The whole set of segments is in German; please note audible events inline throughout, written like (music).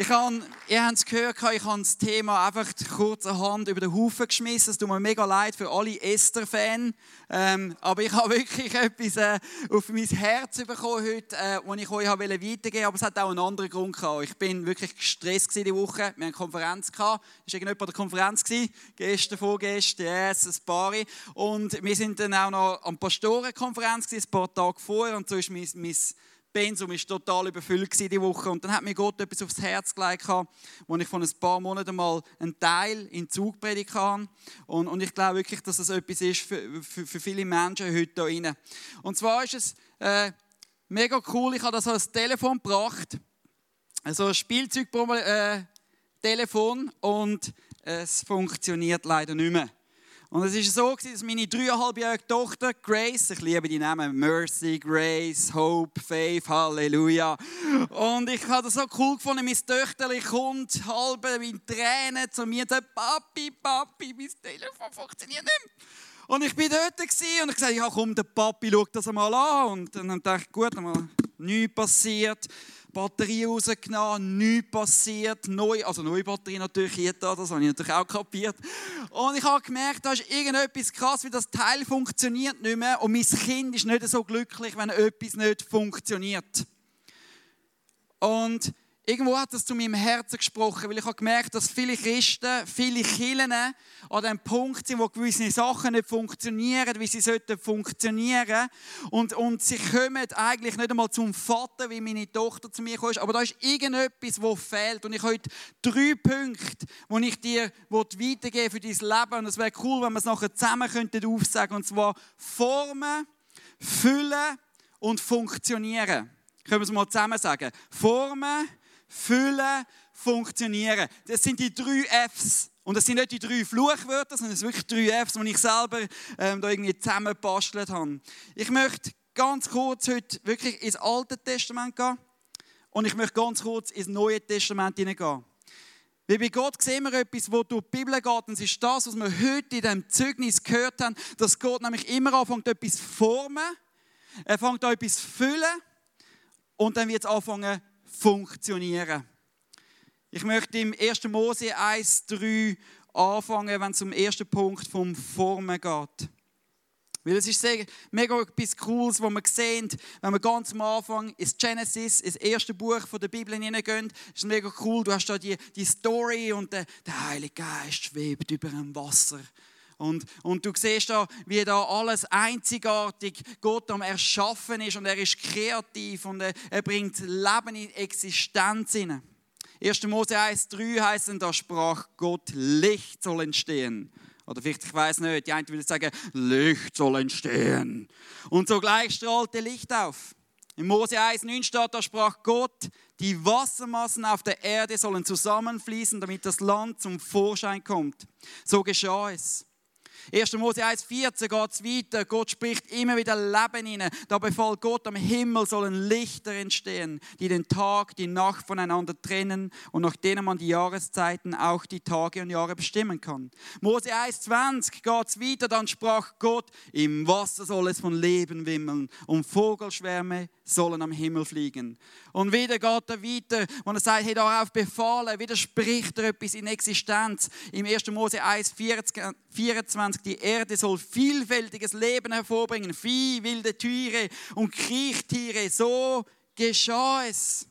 Ich habe, ihr habt es gehört, ich habe das Thema einfach kurzerhand über den Haufen geschmissen. Es tut mir mega leid für alle Esther-Fans. Ähm, aber ich (laughs) habe wirklich etwas äh, auf mein Herz bekommen heute, äh, das ich euch weitergeben wollte. Aber es hat auch einen anderen Grund gehabt. Ich bin wirklich gestresst diese Woche. Wir hatten eine Konferenz. Gehabt. Ist irgendjemand an der Konferenz gewesen? Gestern, vorgestern, yes, ein paar. Und wir sind dann auch noch an der Pastorenkonferenz ein paar Tage vorher. Und so ist mein, mein Pensum war total überfüllt diese Woche. Und dann hat mir Gott etwas aufs Herz gelegt, wo ich von ein paar Monaten mal einen Teil in Zug predigen kann. Und, und ich glaube wirklich, dass das etwas ist für, für, für viele Menschen heute hier drin. Und zwar ist es äh, mega cool, ich habe das als Telefon gebracht. Also ein Spielzeugtelefon äh, und es funktioniert leider nicht mehr. Und es ist so, dass meine dreieinhalbjährige Tochter Grace, ich liebe die Namen Mercy, Grace, Hope, Faith, Halleluja. Und ich habe das so cool gefunden, mein Töchterchen kommt halb in Tränen zu mir und sagt, Papi, Papi, mein Telefon funktioniert nicht mehr. Und ich war dort und ich sagte, ja komm, der Papi schaut das einmal an. Und dann dachte ich, gut, nichts passiert. Batterie rausgenommen, nichts passiert, neu, also neue Batterie natürlich hier, das habe ich natürlich auch kapiert. Und ich habe gemerkt, da ist irgendetwas krass, wie das Teil funktioniert nicht mehr und mein Kind ist nicht so glücklich, wenn etwas nicht funktioniert. Und Irgendwo hat das zu meinem Herzen gesprochen, weil ich habe gemerkt, dass viele Christen, viele Kirchen an dem Punkt sind, wo gewisse Sachen nicht funktionieren, wie sie sollten funktionieren. Und, und sie kommen eigentlich nicht einmal zum Vater, wie meine Tochter zu mir kommt, aber da ist irgendetwas, wo fehlt. Und ich habe heute drei Punkte, die ich dir weitergeben für dein Leben. Und es wäre cool, wenn wir es nachher zusammen könnten aufsagen. Und zwar Formen, Füllen und Funktionieren. Können wir es mal zusammen sagen? Formen, füllen, funktionieren. Das sind die drei Fs. Und das sind nicht die drei Fluchwörter, sondern es sind wirklich drei Fs, die ich selber ähm, da irgendwie zusammengebastelt habe. Ich möchte ganz kurz heute wirklich ins Alte Testament gehen und ich möchte ganz kurz ins Neue Testament hineingehen. Weil bei Gott sehen wir etwas, wo durch die Bibel geht. Und es ist das, was wir heute in diesem Zeugnis gehört haben, dass Gott nämlich immer anfängt, etwas zu formen. Er fängt an, etwas zu füllen. Und dann wird es anfangen funktionieren. Ich möchte im 1. Mose 1,3 anfangen, wenn es um den ersten Punkt vom Formen geht. Weil es ist sehr, mega etwas Cooles, was wir sehen, wenn wir ganz am Anfang ins Genesis, ins erste Buch der Bibel hineingehen. ist mega cool. Du hast da die, die Story und der, der Heilige Geist schwebt über dem Wasser. Und, und du siehst da, wie da alles einzigartig Gott am Erschaffen ist und er ist kreativ und er, er bringt Leben in Existenz hinein. 1. Mose 1,3 heißt da sprach Gott, Licht soll entstehen. Oder vielleicht, ich weiß nicht, die einen würde sagen, Licht soll entstehen. Und sogleich strahlte Licht auf. In Mose 1,9 steht, da sprach Gott, die Wassermassen auf der Erde sollen zusammenfließen, damit das Land zum Vorschein kommt. So geschah es. 1. Mose 1,14 geht es weiter. Gott spricht immer wieder Leben hinein. Da befahl Gott, am Himmel sollen Lichter entstehen, die den Tag, die Nacht voneinander trennen und nach denen man die Jahreszeiten, auch die Tage und Jahre bestimmen kann. Mose 1,20 geht es weiter. Dann sprach Gott, im Wasser soll es von Leben wimmeln und Vogelschwärme sollen am Himmel fliegen. Und wieder geht er weiter, und er sagt, hey, darauf befahlen, widerspricht er etwas in Existenz. Im 1. Mose 1, 24, die Erde soll vielfältiges Leben hervorbringen, Vieh, wilde Tiere und Kriechtiere, so geschah es.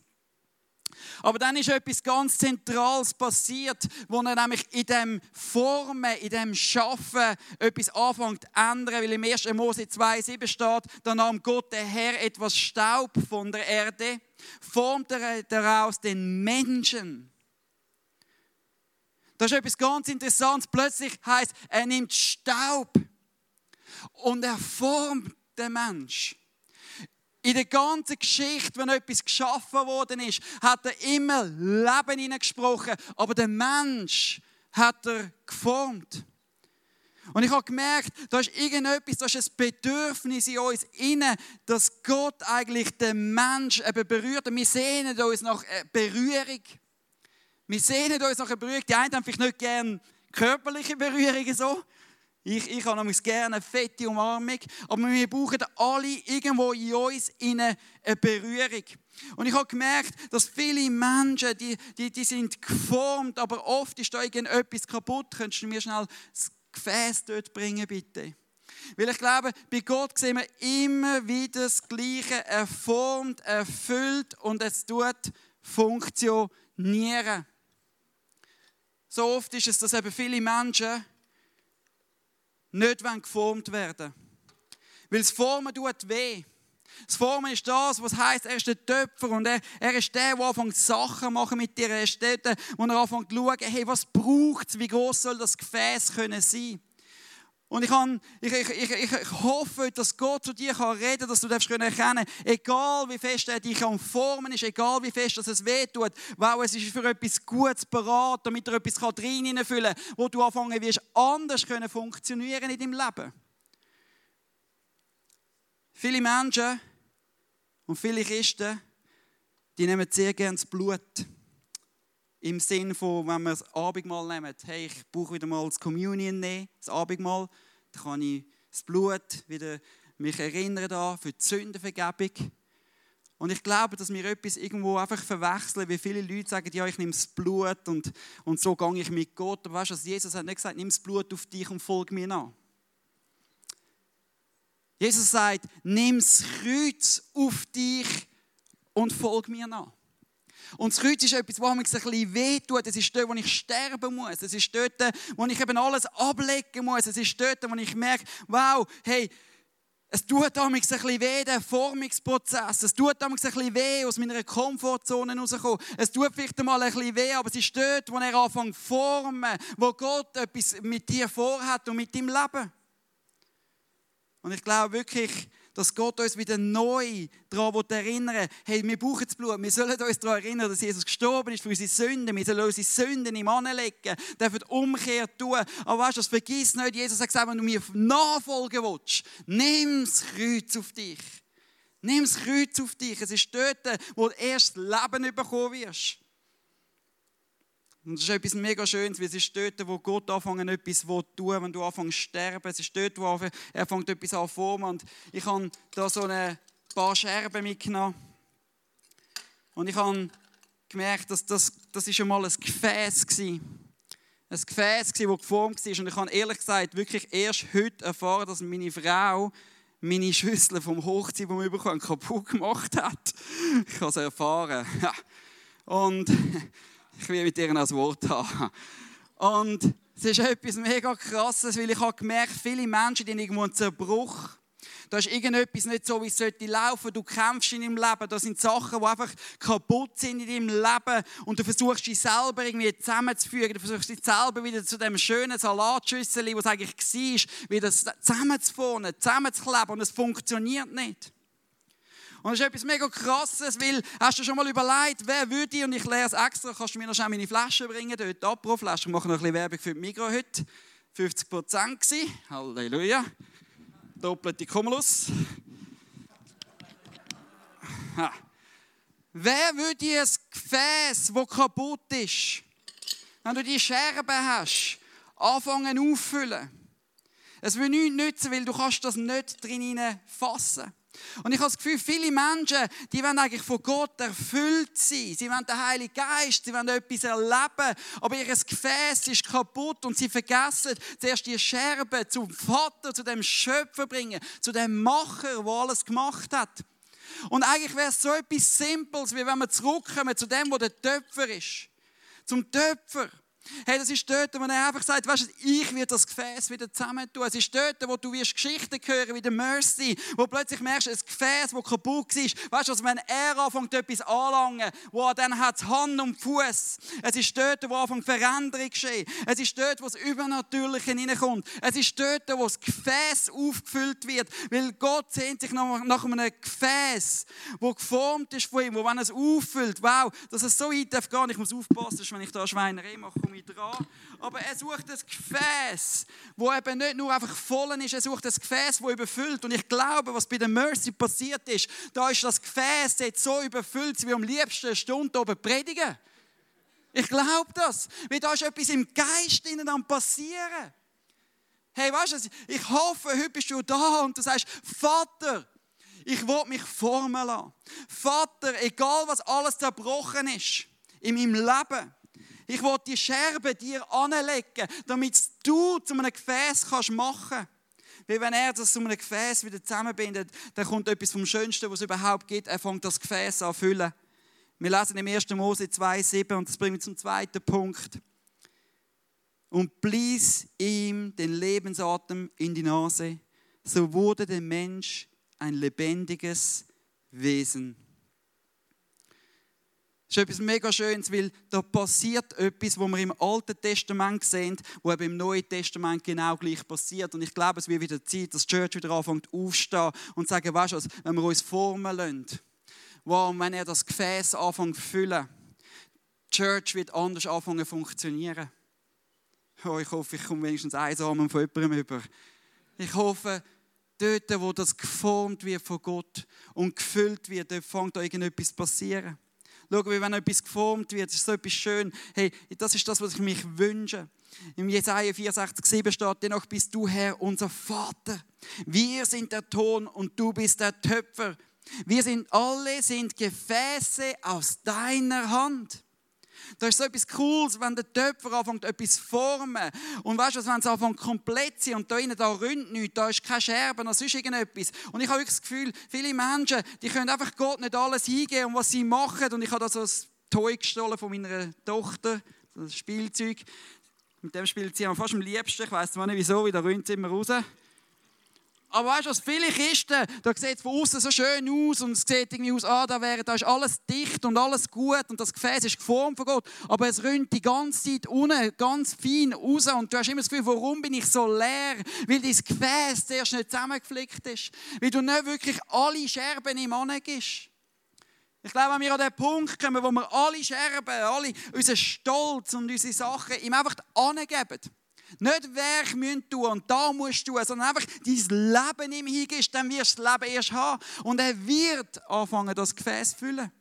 Aber dann ist etwas ganz Zentrales passiert, wo er nämlich in dem Formen, in dem Schaffen etwas anfängt zu ändern, weil im 1. Mose 2,7 steht, da nahm Gott der Herr etwas Staub von der Erde, formte daraus den Menschen. Das ist etwas ganz Interessantes. Plötzlich heißt, er nimmt Staub und er formt den Mensch. In der ganzen Geschichte, wenn etwas geschaffen worden ist, hat er immer Leben hineingesprochen, aber der Mensch hat er geformt. Und ich habe gemerkt, da ist irgendetwas, da ist ein Bedürfnis in uns inne, dass Gott eigentlich den Mensch eben berührt. Und wir sehnen uns nach Berührung. Wir sehnen uns nach einer Berührung. Die einen haben vielleicht nicht gerne körperliche Berührungen so, ich, ich habe nämlich gerne eine fette Umarmung, aber wir brauchen alle irgendwo in uns eine Berührung. Und ich habe gemerkt, dass viele Menschen, die, die, die sind geformt, aber oft ist da irgendetwas kaputt. Könntest du mir schnell das Gefäß dort bringen, bitte? Weil ich glaube, bei Gott sehen wir immer wieder das Gleiche. Er formt, er füllt und es tut funktionieren. So oft ist es, dass eben viele Menschen nicht geformt werden Weil das Formen tut weh. Das Formen ist das, was heißt, er ist der Töpfer und er, er ist der, der anfängt Sachen machen mit dir. Er ist der, der er anfängt zu schauen, hey, was braucht es, wie groß soll das Gefäß können sein. Und ich, kann, ich, ich, ich, ich, hoffe, dass Gott zu dir kann reden kann, dass du erkennen egal wie fest er dich am Formen ist, egal wie fest dass es wehtut, weil es ist für etwas Gutes beraten, damit er etwas drin hineinfüllen kann, wo du anfangen wirst, anders können funktionieren in deinem Leben. Viele Menschen und viele Christen, die nehmen sehr gerne das Blut. Im Sinn von, wenn wir das Abendmahl nehmen, hey, ich brauche wieder mal das Communion nehmen, das Abendmahl, dann kann ich das Blut wieder mich erinnern da für die Sündenvergebung. Und ich glaube, dass wir etwas irgendwo einfach verwechseln, wie viele Leute sagen, ja, ich nehme das Blut und, und so gehe ich mit Gott. Aber weißt du, Jesus hat nicht gesagt, nimm das Blut auf dich und folge mir nach. Jesus sagt, nimm das Kreuz auf dich und folg mir nach. Und das Kreuz ist etwas, was mir ein bisschen wehtut. Es ist dort, wo ich sterben muss. Es ist dort, wo ich eben alles ablegen muss. Es ist dort, wo ich merke, wow, hey, es tut damals ein bisschen weh, der Formungsprozess. Es tut damals ein bisschen weh, aus meiner Komfortzone rauszukommen. Es tut vielleicht einmal ein bisschen weh, aber es ist dort, wo er anfängt zu formen, wo Gott etwas mit dir vorhat und mit deinem Leben. Und ich glaube wirklich, dass Gott uns wieder neu daran erinnern will, hey, wir brauchen das Blut, wir sollen uns daran erinnern, dass Jesus gestorben ist für unsere Sünden, wir sollen unsere Sünden ihm anlegen, dürfen Umkehr tun. Aber weißt du, das vergiss nicht, Jesus hat gesagt, wenn du mir nachfolgen willst, nimm das Kreuz auf dich. Nimm das Kreuz auf dich. Es ist dort, wo du erst Leben bekommen wirst. Und das ist etwas mega Schönes, weil es ist dort, wo Gott anfängt, etwas zu tun, wenn du anfängst zu sterben. Es ist dort, wo er fängt etwas an formen. Und ich habe da so ein paar Scherben mitgenommen. Und ich habe gemerkt, dass das, das ist einmal ein Gefäß war. Ein Gefäß, das geformt war. Und ich habe ehrlich gesagt wirklich erst heute erfahren, dass meine Frau meine Schüssel vom Hochzeit, die wir bekommen, kaputt gemacht hat. Ich habe es erfahren. (laughs) Und (laughs) ich will mit dir ein Wort haben. Und es ist etwas mega krasses, weil ich habe gemerkt, viele Menschen haben irgendwo einen Zerbruch. Da ist irgendetwas nicht so, wie es sollte laufen. Du kämpfst in deinem Leben. Das sind Sachen, die einfach kaputt sind in deinem Leben. Und du versuchst dich selber irgendwie zusammenzufügen. Du versuchst dich selber wieder zu dem schönen Salatschüssel, was eigentlich war, wieder zusammenzuführen, zusammenzukleben. Und es funktioniert nicht. Und das ist etwas mega krasses, weil, hast du schon mal überlegt, wer würde, und ich lehre es extra, kannst du mir noch schnell meine Flasche bringen, dort Apro-Flasche, ich mache noch ein bisschen Werbung für die Migro heute. 50 Prozent Halleluja. Doppelte Cumulus. Ha. Wer würde ein Gefäß, das kaputt ist, wenn du die Scherbe hast, anfangen auffüllen? Es will nichts nützen, weil du kannst das nicht drin fassen kannst. Und ich habe das Gefühl, viele Menschen, die wollen eigentlich von Gott erfüllt sein. Sie wollen den Heiligen Geist, sie wollen etwas erleben, aber ihr Gefäß ist kaputt und sie vergessen zuerst die Scherbe zum Vater, zu dem Schöpfer bringen, zu dem Macher, der alles gemacht hat. Und eigentlich wäre es so etwas Simples, wie wenn wir zurückkommen zu dem, wo der Töpfer ist. Zum Töpfer. Hey, das ist dort, wo er einfach sagt, weißt du, ich werde das Gefäß wieder zusammentun. Es ist dort, wo du wirst Geschichten hören wie der Mercy, wo plötzlich merkst, ein Gefäß, das kaputt ist. Weißt du, also wenn er anfängt, etwas anlangen, wo dann hat Hand und Fuß. Es ist dort, wo anfängt Veränderung geschehen. Es ist dort, wo das Übernatürliche hineinkommt. Es ist dort, wo das Gefäß aufgefüllt wird, weil Gott sehnt sich nach, einem Gefäß, wo geformt ist von ihm, wo wenn es auffüllt, wow, dass es so weit darf gehen. Ich muss aufpassen, wenn ich da Schweinerei mache, ich dran. Aber er sucht ein Gefäß, wo eben nicht nur einfach voll ist, er sucht ein Gefäß, das überfüllt. Und ich glaube, was bei der Mercy passiert ist, da ist das Gefäß jetzt so überfüllt, wie am liebsten eine Stunde oben predigen. Ich glaube das, weil da ist etwas im Geist ihnen am passieren. Hey, weißt du, ich hoffe, heute bist du da und du sagst, Vater, Ich will mich formen lassen. Vater, egal was alles zerbrochen ist in meinem Leben, ich will die Scherben dir anlegen, damit du zu einem Gefäß machen kannst. Weil wenn er das zu einem Gefäß wieder zusammenbindet, dann kommt etwas vom Schönsten, was es überhaupt gibt. Er fängt das Gefäß an zu füllen. Wir lesen im 1. Mose 2,7 und das bringt mich zum zweiten Punkt. Und blies ihm den Lebensatem in die Nase, so wurde der Mensch ein lebendiges Wesen. Das ist etwas mega Schönes, weil da passiert etwas, was wir im Alten Testament sehen, wo eben im Neuen Testament genau gleich passiert. Und ich glaube, es wird wieder Zeit, dass die Church wieder anfängt aufzustehen und zu sagen, weißt du was, wenn wir uns formen lassen, wow, wenn er das Gefäß anfängt zu füllen, die Church wird anders anfangen zu funktionieren. Oh, ich hoffe, ich komme wenigstens einsam von jemandem über. Ich hoffe, dort, wo das geformt wird von Gott und gefüllt wird, dort fängt da irgendetwas passieren. Schau, wie wenn etwas geformt wird, ist so etwas schön. Hey, das ist das, was ich mich wünsche. Im Jesaja 64, 7 steht, dennoch bist du Herr, unser Vater. Wir sind der Ton und du bist der Töpfer. Wir sind alle sind Gefäße aus deiner Hand. Das ist so etwas Cooles, wenn der Töpfer anfängt, etwas zu formen. Und weißt du, wenn es anfängt komplett zu sein und da innen, da rührt nichts, da ist keine Scherben, da ist irgendetwas. Und ich habe das Gefühl, viele Menschen, die können einfach Gott nicht alles hingeben, was sie machen. Und ich habe da so ein Toy gestohlen von meiner Tochter, so ein Spielzeug. Mit dem spielt sie fast am liebsten. Ich weiß zwar nicht wieso, wie da rührt sie immer raus. Aber weißt du, was viele Kisten, da sieht es von außen so schön aus und es sieht irgendwie aus, ah, da, wäre, da ist alles dicht und alles gut und das Gefäß ist geformt von Gott. Aber es rinnt die ganze Zeit unten ganz fein raus und du hast immer das Gefühl, warum bin ich so leer? Weil dein Gefäß zuerst nicht zusammengeflickt ist. Weil du nicht wirklich alle Scherben ihm angibst. Ich glaube, wenn wir an den Punkt kommen, wo wir alle Scherben, alle unseren Stolz und unsere Sachen ihm einfach angeben nicht Werk müssen tun und da musst du sondern einfach dein Leben ihm hingibst, dann wirst du das Leben erst haben. Und er wird anfangen, das Gefäß zu füllen.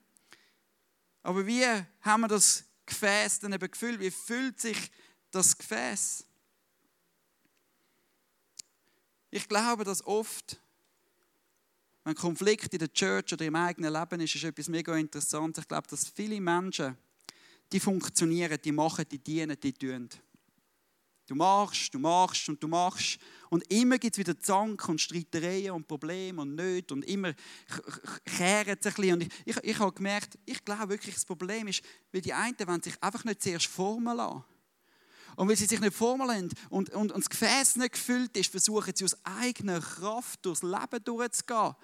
Aber wie haben wir das Gefäß dann eben gefüllt? Wie füllt sich das Gefäß? Ich glaube, dass oft, wenn Konflikt in der Church oder im eigenen Leben ist, ist etwas mega interessant. Ich glaube, dass viele Menschen, die funktionieren, die machen, die dienen, die tun. Du machst, du machst und du machst. Und immer gibt es wieder Zank und Streitereien und Probleme und Nöte und immer kehren es ein bisschen. Und ich, ich, ich habe gemerkt, ich glaube wirklich, das Problem ist, weil die einen wollen sich einfach nicht zuerst formen lassen. Und weil sie sich nicht formen lassen und, und, und das Gefäß nicht gefüllt ist, versuchen sie aus eigener Kraft durchs Leben durchzugehen.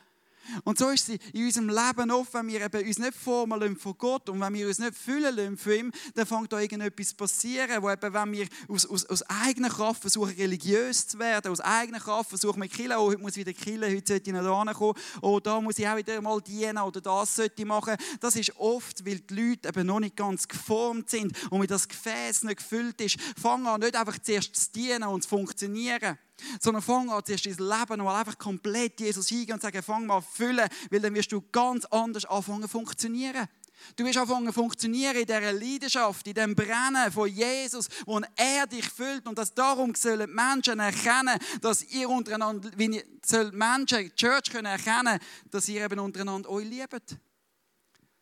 Und so ist es in unserem Leben oft, wenn wir eben uns nicht formen von Gott und wenn wir uns nicht fühlen von ihm, dann fängt da irgendetwas passieren, wo eben, wenn wir aus, aus, aus eigener Kraft versuchen, religiös zu werden, aus eigener Kraft versuchen, mit Killen, oh, heute muss ich wieder killen, heute sollte ich nicht kommen, oh, da muss ich auch wieder mal dienen oder das sollte ich machen. Das ist oft, weil die Leute eben noch nicht ganz geformt sind und weil das Gefäß nicht gefüllt ist. Fangen an, nicht einfach zuerst zu dienen und zu funktionieren, sondern fang an, zuerst dein Leben mal einfach komplett Jesus hingehen und sagen, fang mal füllen, weil dann wirst du ganz anders anfangen funktionieren. Du wirst anfangen funktionieren in dieser Leidenschaft, in dem Brennen von Jesus, wo er dich füllt. Und dass darum sollen Menschen erkennen, dass ihr untereinander, wie sollen Menschen, die Church können erkennen, dass ihr eben untereinander euch liebt.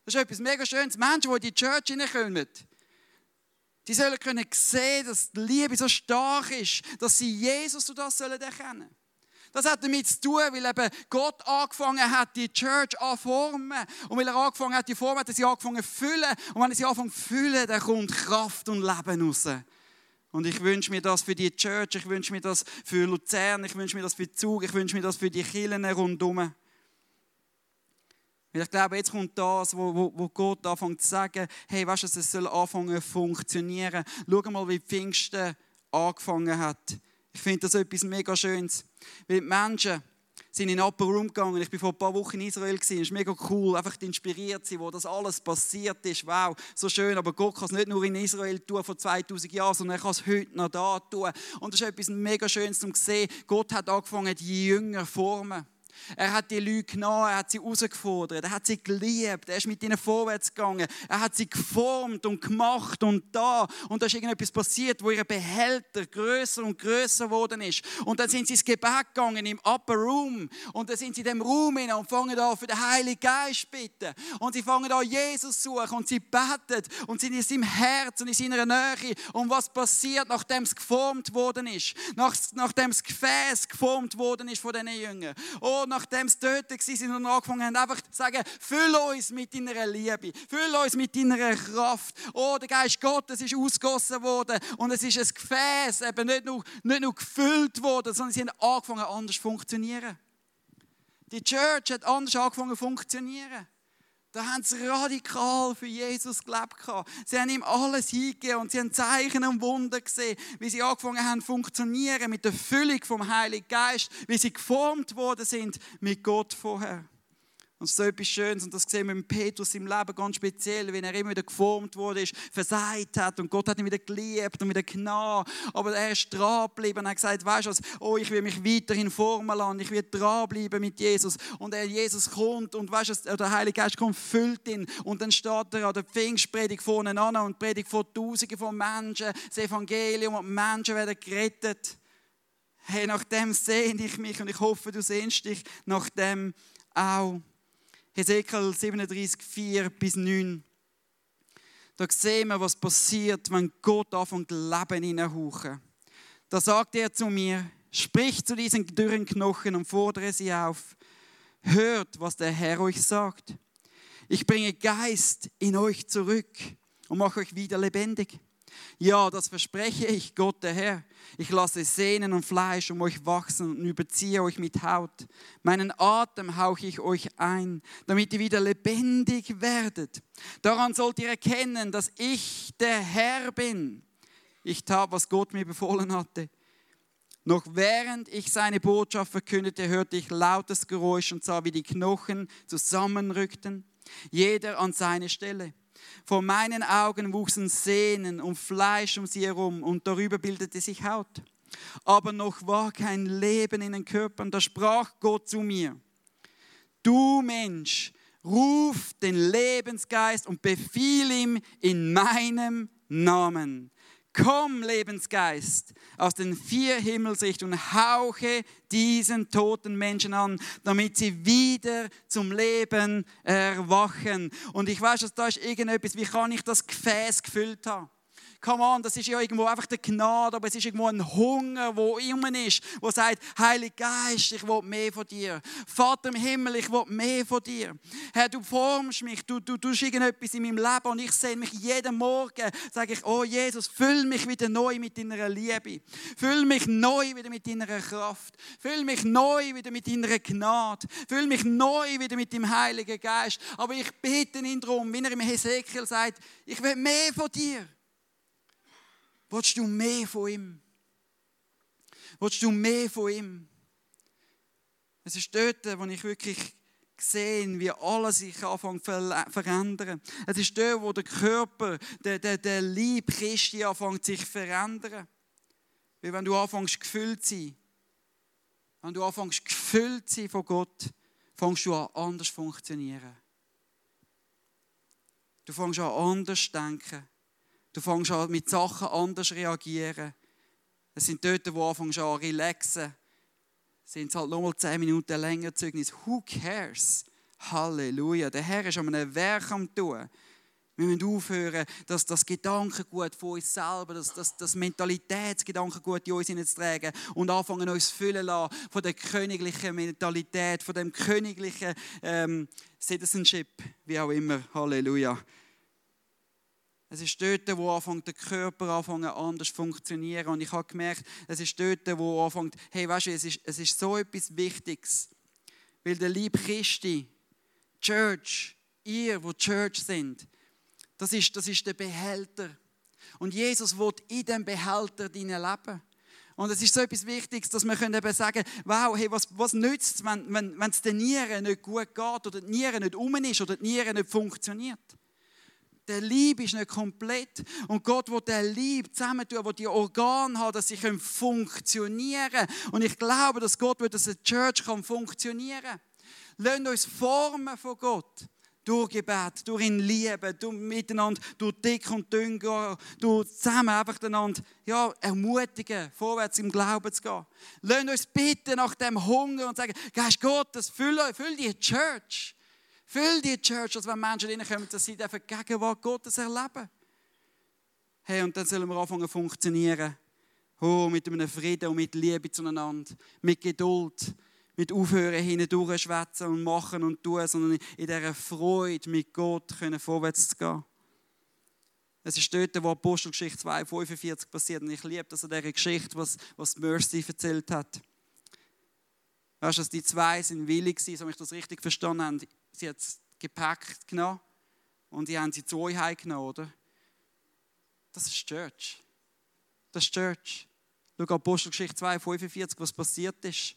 Das ist etwas mega Schönes. Menschen, die in die Church hineinkommen, die sollen können sehen, dass die Liebe so stark ist, dass sie Jesus und das sollen erkennen. Das hat damit zu tun, weil eben Gott angefangen hat, die Church anformen. Und weil er angefangen hat, die Form hat sie angefangen zu füllen. Und wenn er sie anfängt zu füllen, dann kommt Kraft und Leben raus. Und ich wünsche mir das für die Church, ich wünsche mir das für Luzern, ich wünsche mir das für Zug, ich wünsche mir das für die Kirchen rundherum. Weil ich glaube, jetzt kommt das, wo, wo, wo Gott anfängt zu sagen, hey, weißt du, es soll anfangen zu funktionieren. Schau mal, wie Pfingsten angefangen hat. Ich finde das etwas mega Schönes. Weil die Menschen sind in den Upper Room gegangen. Ich war vor ein paar Wochen in Israel. Es ist mega cool, einfach inspiriert sein, wo das alles passiert ist. Wow, so schön. Aber Gott kann es nicht nur in Israel tun vor 2000 Jahren, sondern er kann es heute noch da tun. Und das ist etwas mega Schönes um zu sehen. Gott hat angefangen, die Jünger zu formen. Er hat die Leute genommen, er hat sie herausgefordert, er hat sie geliebt, er ist mit ihnen vorwärts gegangen, er hat sie geformt und gemacht und da. Und da ist irgendetwas passiert, wo ihr Behälter größer und größer geworden ist. Und dann sind sie ins Gebet gegangen im Upper Room und dann sind sie in dem Raum hinein und fangen an für den Heiligen Geist bitten. Und sie fangen an Jesus zu suchen und sie beten und sind in seinem Herz und in seiner Nähe. Und was passiert, nachdem es geformt worden ist? Nach, nachdem das Gefäß geformt worden ist von diesen Jüngern. Oh, nachdem sie tötet sind und angefangen haben, einfach zu sagen, füll uns mit deiner Liebe, füll uns mit deiner Kraft. Oh, der Geist Gottes ist ausgossen worden und es ist ein Gefäß, eben nicht nur, nicht nur gefüllt worden, sondern sie haben angefangen anders zu funktionieren. Die Church hat anders angefangen zu funktionieren. Da haben sie radikal für Jesus gelebt. Sie haben ihm alles hingegeben und sie haben Zeichen und Wunder gesehen, wie sie angefangen haben zu funktionieren mit der Füllung vom Heiligen Geist, wie sie geformt worden sind mit Gott vorher. Und so etwas Schönes, und das sehen wir mit Petrus im Leben ganz speziell, wenn er immer wieder geformt wurde, versagt hat und Gott hat ihn wieder geliebt und wieder genommen. Aber er ist dran geblieben und hat gesagt, weißt du was, oh, ich will mich weiterhin formen lassen, ich will dranbleiben mit Jesus. Und er, Jesus kommt und weißt du, der Heilige Geist kommt, füllt ihn. Und dann steht er an der Pfingstpredigt vorne an und predigt vor Tausenden von Menschen, das Evangelium und Menschen werden gerettet. Hey, nach dem sehne ich mich und ich hoffe, du sehnst dich nach dem auch. Hesekiel 37, 4 bis 9. Da sehen wir, was passiert, wenn Gott anfängt, Leben hineinhauchen. Da sagt er zu mir, sprich zu diesen dürren Knochen und fordere sie auf. Hört, was der Herr euch sagt. Ich bringe Geist in euch zurück und mache euch wieder lebendig. Ja, das verspreche ich, Gott der Herr. Ich lasse Sehnen und Fleisch um euch wachsen und überziehe euch mit Haut. Meinen Atem hauche ich euch ein, damit ihr wieder lebendig werdet. Daran sollt ihr erkennen, dass ich der Herr bin. Ich tat, was Gott mir befohlen hatte. Noch während ich seine Botschaft verkündete, hörte ich lautes Geräusch und sah, wie die Knochen zusammenrückten, jeder an seine Stelle. Vor meinen Augen wuchsen Sehnen und Fleisch um sie herum und darüber bildete sich Haut. Aber noch war kein Leben in den Körpern. Da sprach Gott zu mir, du Mensch, ruf den Lebensgeist und befiehl ihm in meinem Namen. Komm, Lebensgeist, aus den vier Himmelsrichtungen, hauche diesen toten Menschen an, damit sie wieder zum Leben erwachen. Und ich weiß, dass da ist irgendetwas, wie kann ich das Gefäß gefüllt haben? Come on, das ist ja irgendwo einfach der Gnade, aber es ist irgendwo ein Hunger, wo immer ist, wo sagt, Heiliger Geist, ich will mehr von dir. Vater im Himmel, ich will mehr von dir. Herr, du formst mich, du, du tust irgendetwas in meinem Leben und ich sehe mich jeden Morgen, sage ich, oh Jesus, füll mich wieder neu mit deiner Liebe. Füll mich neu wieder mit deiner Kraft. Füll mich neu wieder mit deiner Gnade. Füll mich neu wieder mit dem Heiligen Geist. Aber ich bitte ihn darum, wie er im Hesekiel sagt, ich will mehr von dir. Willst du mehr von ihm? Willst du mehr von ihm? Es ist dort, wo ich wirklich sehe, wie alles sich anfängt zu verändern. Es ist dort, wo der Körper, der, der, der Lieb Christi anfängt sich zu verändern. Weil wenn du anfängst gefüllt zu sein, wenn du anfängst gefüllt zu sein von Gott, fängst du an anders zu funktionieren. Du fängst an anders zu denken. Du fängst an mit Sachen anders reagieren. Es sind dort, wo du anfängst an relaxen. Sind es halt nochmal zehn Minuten länger Zeugnis. Who cares? Halleluja. Der Herr ist an einem Werk am tun. Wir müssen aufhören, dass das Gedankengut von uns selber, das, das, das Mentalitätsgedankengut in uns hineinzutragen und anfangen, uns füllen lassen von der königlichen Mentalität, von dem königlichen ähm, Citizenship, wie auch immer. Halleluja. Es ist dort, wo anfängt der Körper anfängt anders zu funktionieren. Und ich habe gemerkt, es ist dort, wo anfängt, hey, weißt du, es ist, es ist so etwas Wichtiges. Weil der Lieb Christi, Church, ihr, wo Church sind, das ist, das ist der Behälter. Und Jesus wird in dem Behälter dein leben. Und es ist so etwas Wichtiges, dass wir können eben sagen wow, hey, was, was nützt es, wenn, wenn, wenn es den Nieren nicht gut geht oder die Nieren nicht um ist oder die Nieren nicht funktioniert. Der Lieb ist nicht komplett. Und Gott will der Lieb zusammentun, wo die Organe hat, dass sie funktionieren können. Und ich glaube, dass Gott will, dass eine Church kann funktionieren kann. Lasst uns formen von Gott. Durch Gebet, durch in Liebe, durch miteinander, durch dick und dünn gehen, durch zusammen einfach einander ja, ermutigen, vorwärts im Glauben zu gehen. Lasst uns bitten nach dem Hunger und sagen, Geist Gottes, füll, füll die Church. Füll die Church, dass wenn Menschen reinkommen, dass sie die Gegenwart Gottes erleben. Hey, und dann sollen wir anfangen zu funktionieren. Oh, mit einem Frieden und mit Liebe zueinander, mit Geduld, mit aufhören, hinten schwätzen und machen und tun, sondern in dieser Freude mit Gott können vorwärts zu gehen. Es ist dort, wo Apostelgeschichte 2, 45 passiert. Und ich liebe das an dieser Geschichte, was, was Mercy erzählt hat. Weißt du, die zwei sind willig gewesen, so ich das richtig verstanden habe. Sie hat das Gepäck genommen und die haben sie zu euch heimgenommen, oder? Das ist Church. Das ist Church. Schau Apostelgeschichte 2, 45, was passiert ist.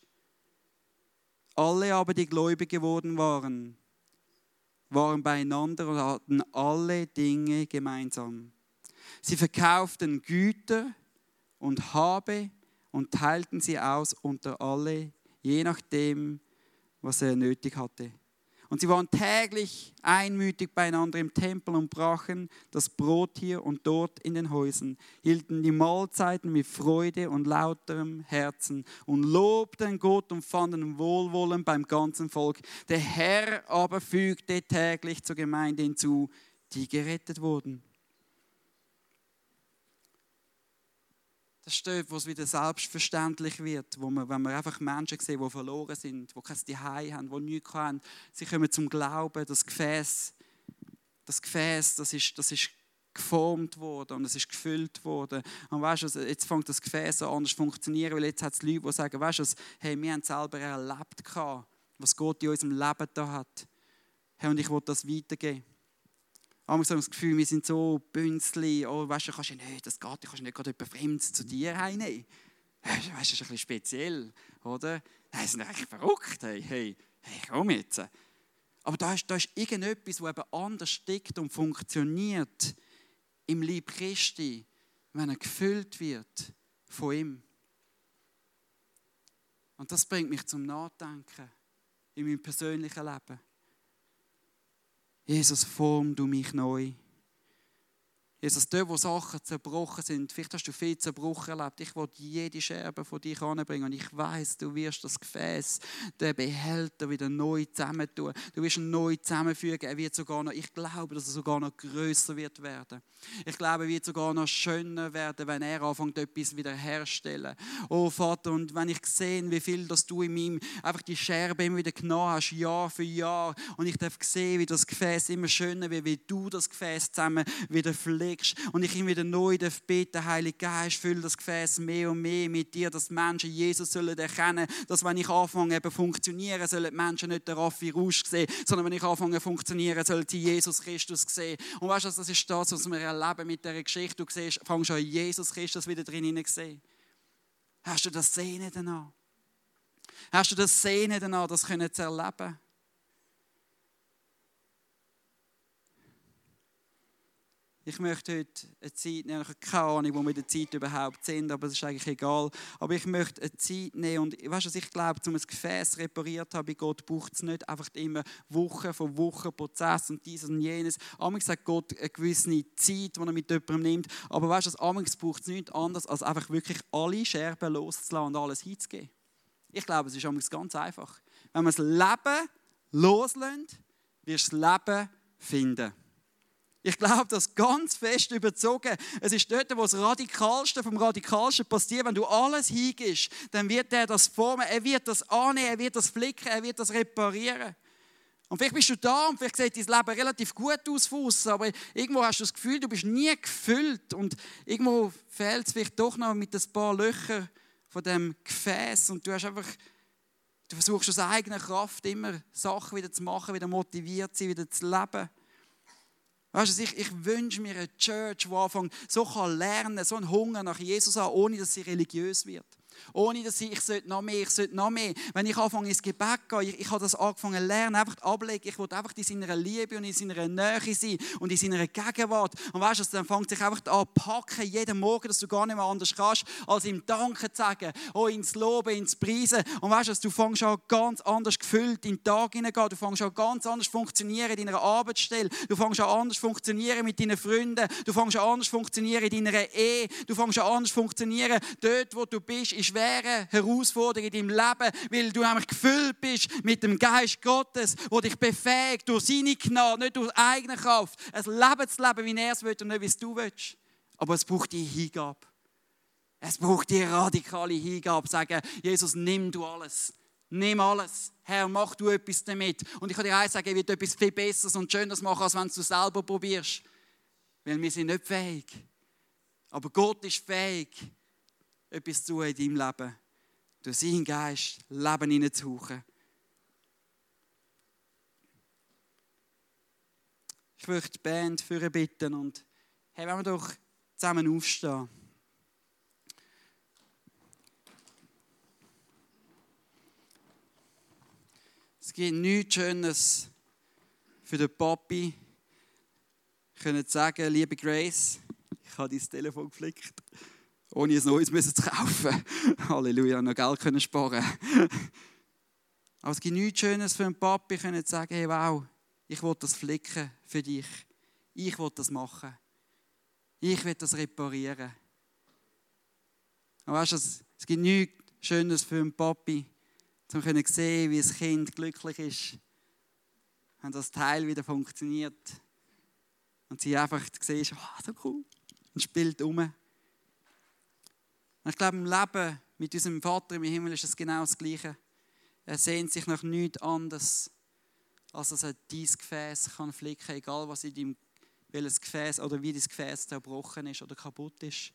Alle aber, die gläubig geworden waren, waren beieinander und hatten alle Dinge gemeinsam. Sie verkauften Güter und Habe und teilten sie aus unter alle, je nachdem, was er nötig hatte. Und sie waren täglich einmütig beieinander im Tempel und brachen das Brot hier und dort in den Häusern, hielten die Mahlzeiten mit Freude und lauterem Herzen und lobten Gott und fanden Wohlwollen beim ganzen Volk. Der Herr aber fügte täglich zur Gemeinde hinzu, die gerettet wurden. Das ist dort, wo es wieder selbstverständlich wird, wo man, wenn man einfach Menschen sieht, die verloren sind, die kein Zuhause haben, die nichts haben, sie kommen zum Glauben, das Gefäß, das Gefäß, das ist, das ist geformt worden und es ist gefüllt worden. Und weißt du, jetzt fängt das Gefäß an anders funktionieren, weil jetzt hat es Leute, die sagen, weißt du, hey, wir haben selber erlebt, was Gott in unserem Leben da hat. Hey, und ich will das weitergeben. Manchmal haben wir das Gefühl, wir sind so Bünzli, oh, weißt du, kannst du nicht, das geht, du kannst nicht gerade jemand Fremdes zu dir heimnehmen. Weißt du, das ist ein bisschen speziell, oder? Die sind eigentlich verrückt, hey, hey, hey, komm jetzt. Aber da ist, da ist irgendetwas, das eben anders steckt und funktioniert im Lieb Christi, wenn er gefüllt wird von ihm. Und das bringt mich zum Nachdenken in meinem persönlichen Leben. Jesus, form du mich neu. Jesus, dort, wo Sachen zerbrochen sind, vielleicht hast du viel Zerbruch erlebt. Ich will jede Scherbe von dir anbringen und ich weiß, du wirst das Gefäß, den Behälter wieder neu zusammentun. Du wirst ihn neu zusammenfügen. Er wird sogar noch, ich glaube, dass er sogar noch größer wird werden. Ich glaube, er wird sogar noch schöner werden, wenn er anfängt, etwas wieder herzustellen. Oh Vater, und wenn ich sehe, wie viel, dass du in meinem einfach die Scherbe immer wieder genommen hast, Jahr für Jahr, und ich darf sehen, wie das Gefäß immer schöner wird, wie du das Gefäß zusammen wieder pflegst legst und ich immer wieder neu beten, Heilige Geist, füll das Gefäß mehr und mehr mit dir, dass Menschen Jesus sollen erkennen, dass wenn ich anfange eben funktionieren, sollen die Menschen nicht den Raffi Rausch sehen, sondern wenn ich anfange funktionieren, sollen sie Jesus Christus sehen. Und weißt du, das ist das, was wir erleben mit dieser Geschichte. Du siehst, fangst an Jesus Christus wieder drin sehen. Hast du das Sehnen danach? Hast du das Sehnen danach, das können zu erleben? Ich möchte heute eine Zeit nehmen, ich habe keine Ahnung, wo wir in der Zeit überhaupt sind, aber es ist eigentlich egal. Aber ich möchte eine Zeit nehmen und weißt du, ich glaube, um ein Gefäß repariert zu haben bei Gott, braucht es nicht einfach immer Wochen von Wochen Prozess und dieses und jenes. Amig sagt Gott eine gewisse Zeit, die er mit jemandem nimmt, aber weißt du, Amig braucht es nichts anderes, als einfach wirklich alle Scherben loszulassen und alles hinzugeben. Ich glaube, es ist Amig ganz einfach. Wenn man das Leben loslässt, wirst du das Leben finden. Ich glaube das ganz fest überzogen. Es ist dort, wo das Radikalste vom Radikalsten passiert. Wenn du alles hingibst, dann wird er das formen, er wird das annehmen, er wird das flicken, er wird das reparieren. Und vielleicht bist du da und vielleicht sieht dein Leben relativ gut aus Fuß, aber irgendwo hast du das Gefühl, du bist nie gefüllt und irgendwo fehlt es vielleicht doch noch mit ein paar Löchern von dem Gefäß und du hast einfach Du versuchst aus eigener Kraft immer Sachen wieder zu machen, wieder motiviert zu sein, wieder zu leben. Weißt du, ich, ich wünsche eine Church, die anfängt, so kann lernen, so einen Hunger nach Jesus hat, ohne dass sie religiös wird. Ohne dass ich, ich sollte noch mehr, ich sollte noch mehr. Wenn ich anfange ins Gebet zu gehen, ich, ich habe das angefangen zu lernen, einfach ablegen. Ich will einfach in seiner Liebe und in seiner Nähe sein und in seiner Gegenwart. Und weißt du, dann fängt sich einfach an packen, jeden Morgen, dass du gar nicht mehr anders kannst, als ihm Danke zu sagen, oh, ins Loben, ins Preisen. Und weißt du, du fängst an ganz anders gefüllt in den Tag hineingehen. Du fängst an ganz anders funktionieren in deiner Arbeitsstelle. Du fängst an anders funktionieren mit deinen Freunden. Du fängst an anders funktionieren in deiner Ehe. Du fängst an anders funktionieren dort, wo du bist, schweren Herausforderungen in deinem Leben, weil du nämlich gefüllt bist mit dem Geist Gottes, der dich befähigt durch seine Gnade, nicht durch eigene Kraft, ein Leben zu leben, wie er es will und nicht, wie es du willst. Aber es braucht die Hingabe. Es braucht die radikale Hingabe. Sagen, Jesus, nimm du alles. Nimm alles. Herr, mach du etwas damit. Und ich kann dir eins sagen, ich werde etwas viel Besseres und Schöneres machen, als wenn du es selber probierst. Weil wir sind nicht fähig. Aber Gott ist fähig, etwas zu in deinem Leben. Durch seinen Geist Leben hineinzuhauchen. Ich möchte die Band für bitten und hey, wenn wir doch zusammen aufstehen. Es gibt nichts Schönes für den Papi, können sagen, liebe Grace, ich habe dein Telefon geflickt, ohne ein neues müssen zu kaufen. (laughs) Halleluja, noch Geld können sparen. (laughs) Aber es gibt nichts Schönes für einen Papi, können sagen, hey, wow, ich will das flicken für dich. Ich will das machen. Ich will das reparieren. Und weißt du, es gibt nichts Schönes für einen Papi, um zu sehen, wie das Kind glücklich ist, wenn das Teil wieder funktioniert. Und sie einfach sieht, oh, so cool, und spielt um. Ich glaube, im Leben mit unserem Vater im Himmel ist es genau das Gleiche. Er sehnt sich nach nichts anderes, als dass er dein Gefäß kann flicken kann, egal was in deinem welches Gefäß oder wie das Gefäß zerbrochen ist oder kaputt ist.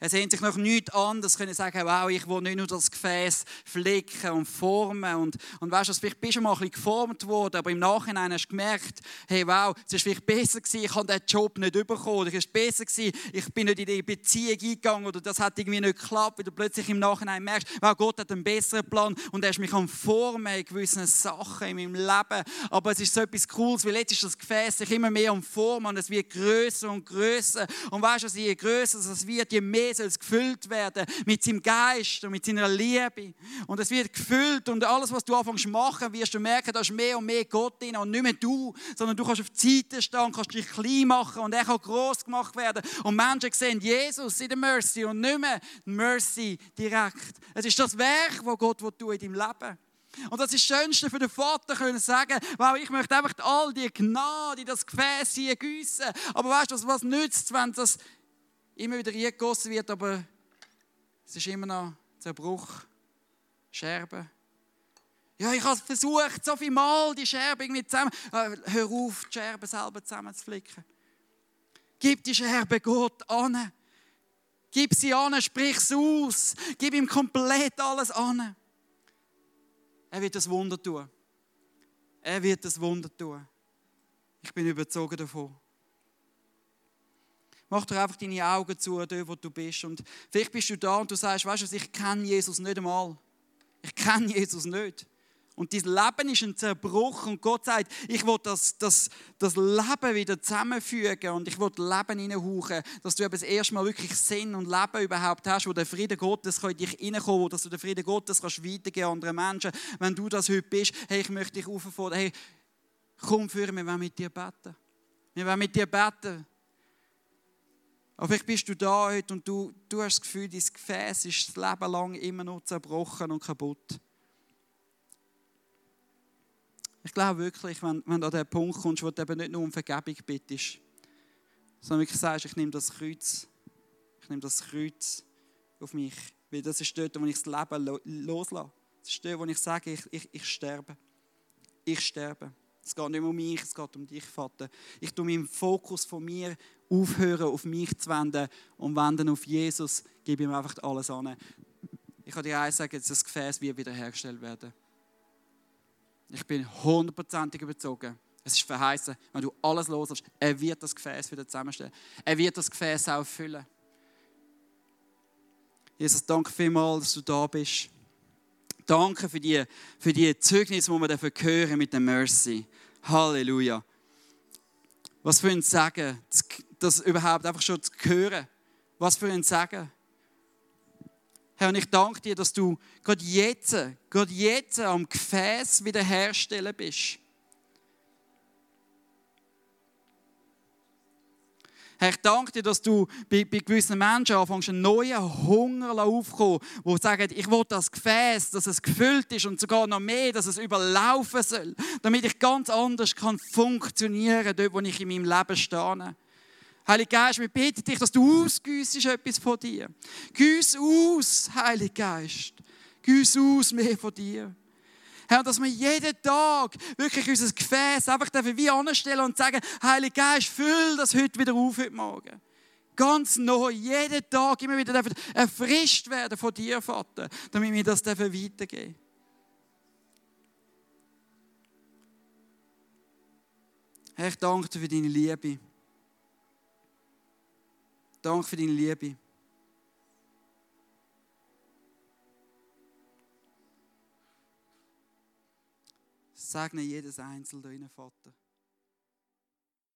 Er sehnt sich nach nichts anderes, können sagen, wow, ich will nicht nur das Gefäß flicken und formen. Und, und weißt du, vielleicht bist du mal ein bisschen geformt worden, aber im Nachhinein hast du gemerkt, hey, wow, es war vielleicht besser gewesen, ich habe diesen Job nicht bekommen. Es war besser gewesen, ich bin nicht in die Beziehung eingegangen oder das hat irgendwie nicht geklappt, weil du plötzlich im Nachhinein merkst, wow, Gott hat einen besseren Plan und er ist mich am Formen in gewissen Sachen in meinem Leben. Aber es ist so etwas Cooles, weil jetzt ist das Gefäß sich immer mehr am Formen und es wird größer und größer. Und weißt du, je größer es wird, je mehr soll es gefüllt werden mit seinem Geist und mit seiner Liebe. Und es wird gefüllt und alles, was du anfängst zu machen, wirst du merken, da ist mehr und mehr Gott drin und nicht mehr du, sondern du kannst auf die Seite stehen, kannst dich klein machen und er kann groß gemacht werden. Und Menschen sehen Jesus in der Mercy und nicht mehr Mercy direkt. Es ist das Werk, das Gott tun in deinem Leben. Und das ist das Schönste für den Vater, können sagen, wow, ich möchte einfach all die Gnade in das Gefäß hier gießen. Aber weißt du, was nützt, wenn das immer wieder eingegossen wird, aber es ist immer noch Zerbruch, Scherben. Ja, ich habe versucht, so viel Mal die Scherben irgendwie zusammen. Äh, hör auf, die Scherben selber zusammenzuflicken. Gib die Scherbe Gott an. Gib sie an, sprich es aus. Gib ihm komplett alles an. Er wird das Wunder tun. Er wird das Wunder tun. Ich bin überzogen davon. Mach doch einfach deine Augen zu, dort wo du bist. Und vielleicht bist du da und du sagst, weißt du, ich kenne Jesus nicht einmal. Ich kenne Jesus nicht. Und dein Leben ist ein Zerbruch und Gott sagt, ich will das, das, das Leben wieder zusammenfügen und ich will Leben hineinhauchen, dass du eben das erste Mal wirklich Sinn und Leben überhaupt hast, wo der Friede Gottes in dich hineinkommen dass du den Frieden Gottes kannst weitergeben an andere Menschen. Wenn du das heute bist, hey, ich möchte dich auffordern, hey, komm für mich, wir wollen mit dir beten. Wir wollen mit dir beten. Aber vielleicht bist du da heute und du, du hast das Gefühl, dein Gefäß ist das Leben lang immer noch zerbrochen und kaputt. Ich glaube wirklich, wenn, wenn du an den Punkt kommst, wo du eben nicht nur um Vergebung bittest, sondern wirklich sagst, ich nehme das Kreuz, ich nehme das Kreuz auf mich, weil das ist dort, wo ich das Leben loslasse. Das ist dort, wo ich sage, ich, ich, ich sterbe. Ich sterbe. Es geht nicht um mich, es geht um dich, Vater. Ich tue meinen Fokus von mir aufhören, auf mich zu wenden und wenden auf Jesus, gebe ihm einfach alles an. Ich kann dir eins sagen, das Gefäß wird wiederhergestellt werden. Ich bin hundertprozentig überzogen. Es ist verheißen, wenn du alles loslässt, er wird das Gefäß wieder zusammenstellen. Er wird das Gefäß auch füllen. Jesus, danke vielmals, dass du da bist. Danke für die, für die Zeugnisse, die wir dafür hören mit der Mercy. Halleluja. Was für ein Sagen, das überhaupt einfach schon zu hören. Was für ein Sagen. Herr, und ich danke dir, dass du gerade jetzt, gerade jetzt am Gefäß wiederherstellen bist. Herr, ich danke dir, dass du bei, bei gewissen Menschen anfängst, einen neuen Hunger aufzukommen, wo sagen, ich will das Gefäß, dass es gefüllt ist und sogar noch mehr, dass es überlaufen soll, damit ich ganz anders kann funktionieren dort, wo ich in meinem Leben stehe. Heiliger Geist, wir beten dich, dass du ausgüssest etwas von dir. Güss aus, Heiliger Geist. Güss aus mehr von dir. Herr, dass wir jeden Tag wirklich unser Gefäß einfach wie anstellen und sagen, Heiliger Geist, füll das heute wieder auf heute Morgen. Ganz neu, jeden Tag immer wieder erfrischt werden von dir, Vater, damit wir das weitergeben Herr, ich danke dir für deine Liebe. Danke für deine Liebe. Segne jedes Einzelne, Vater.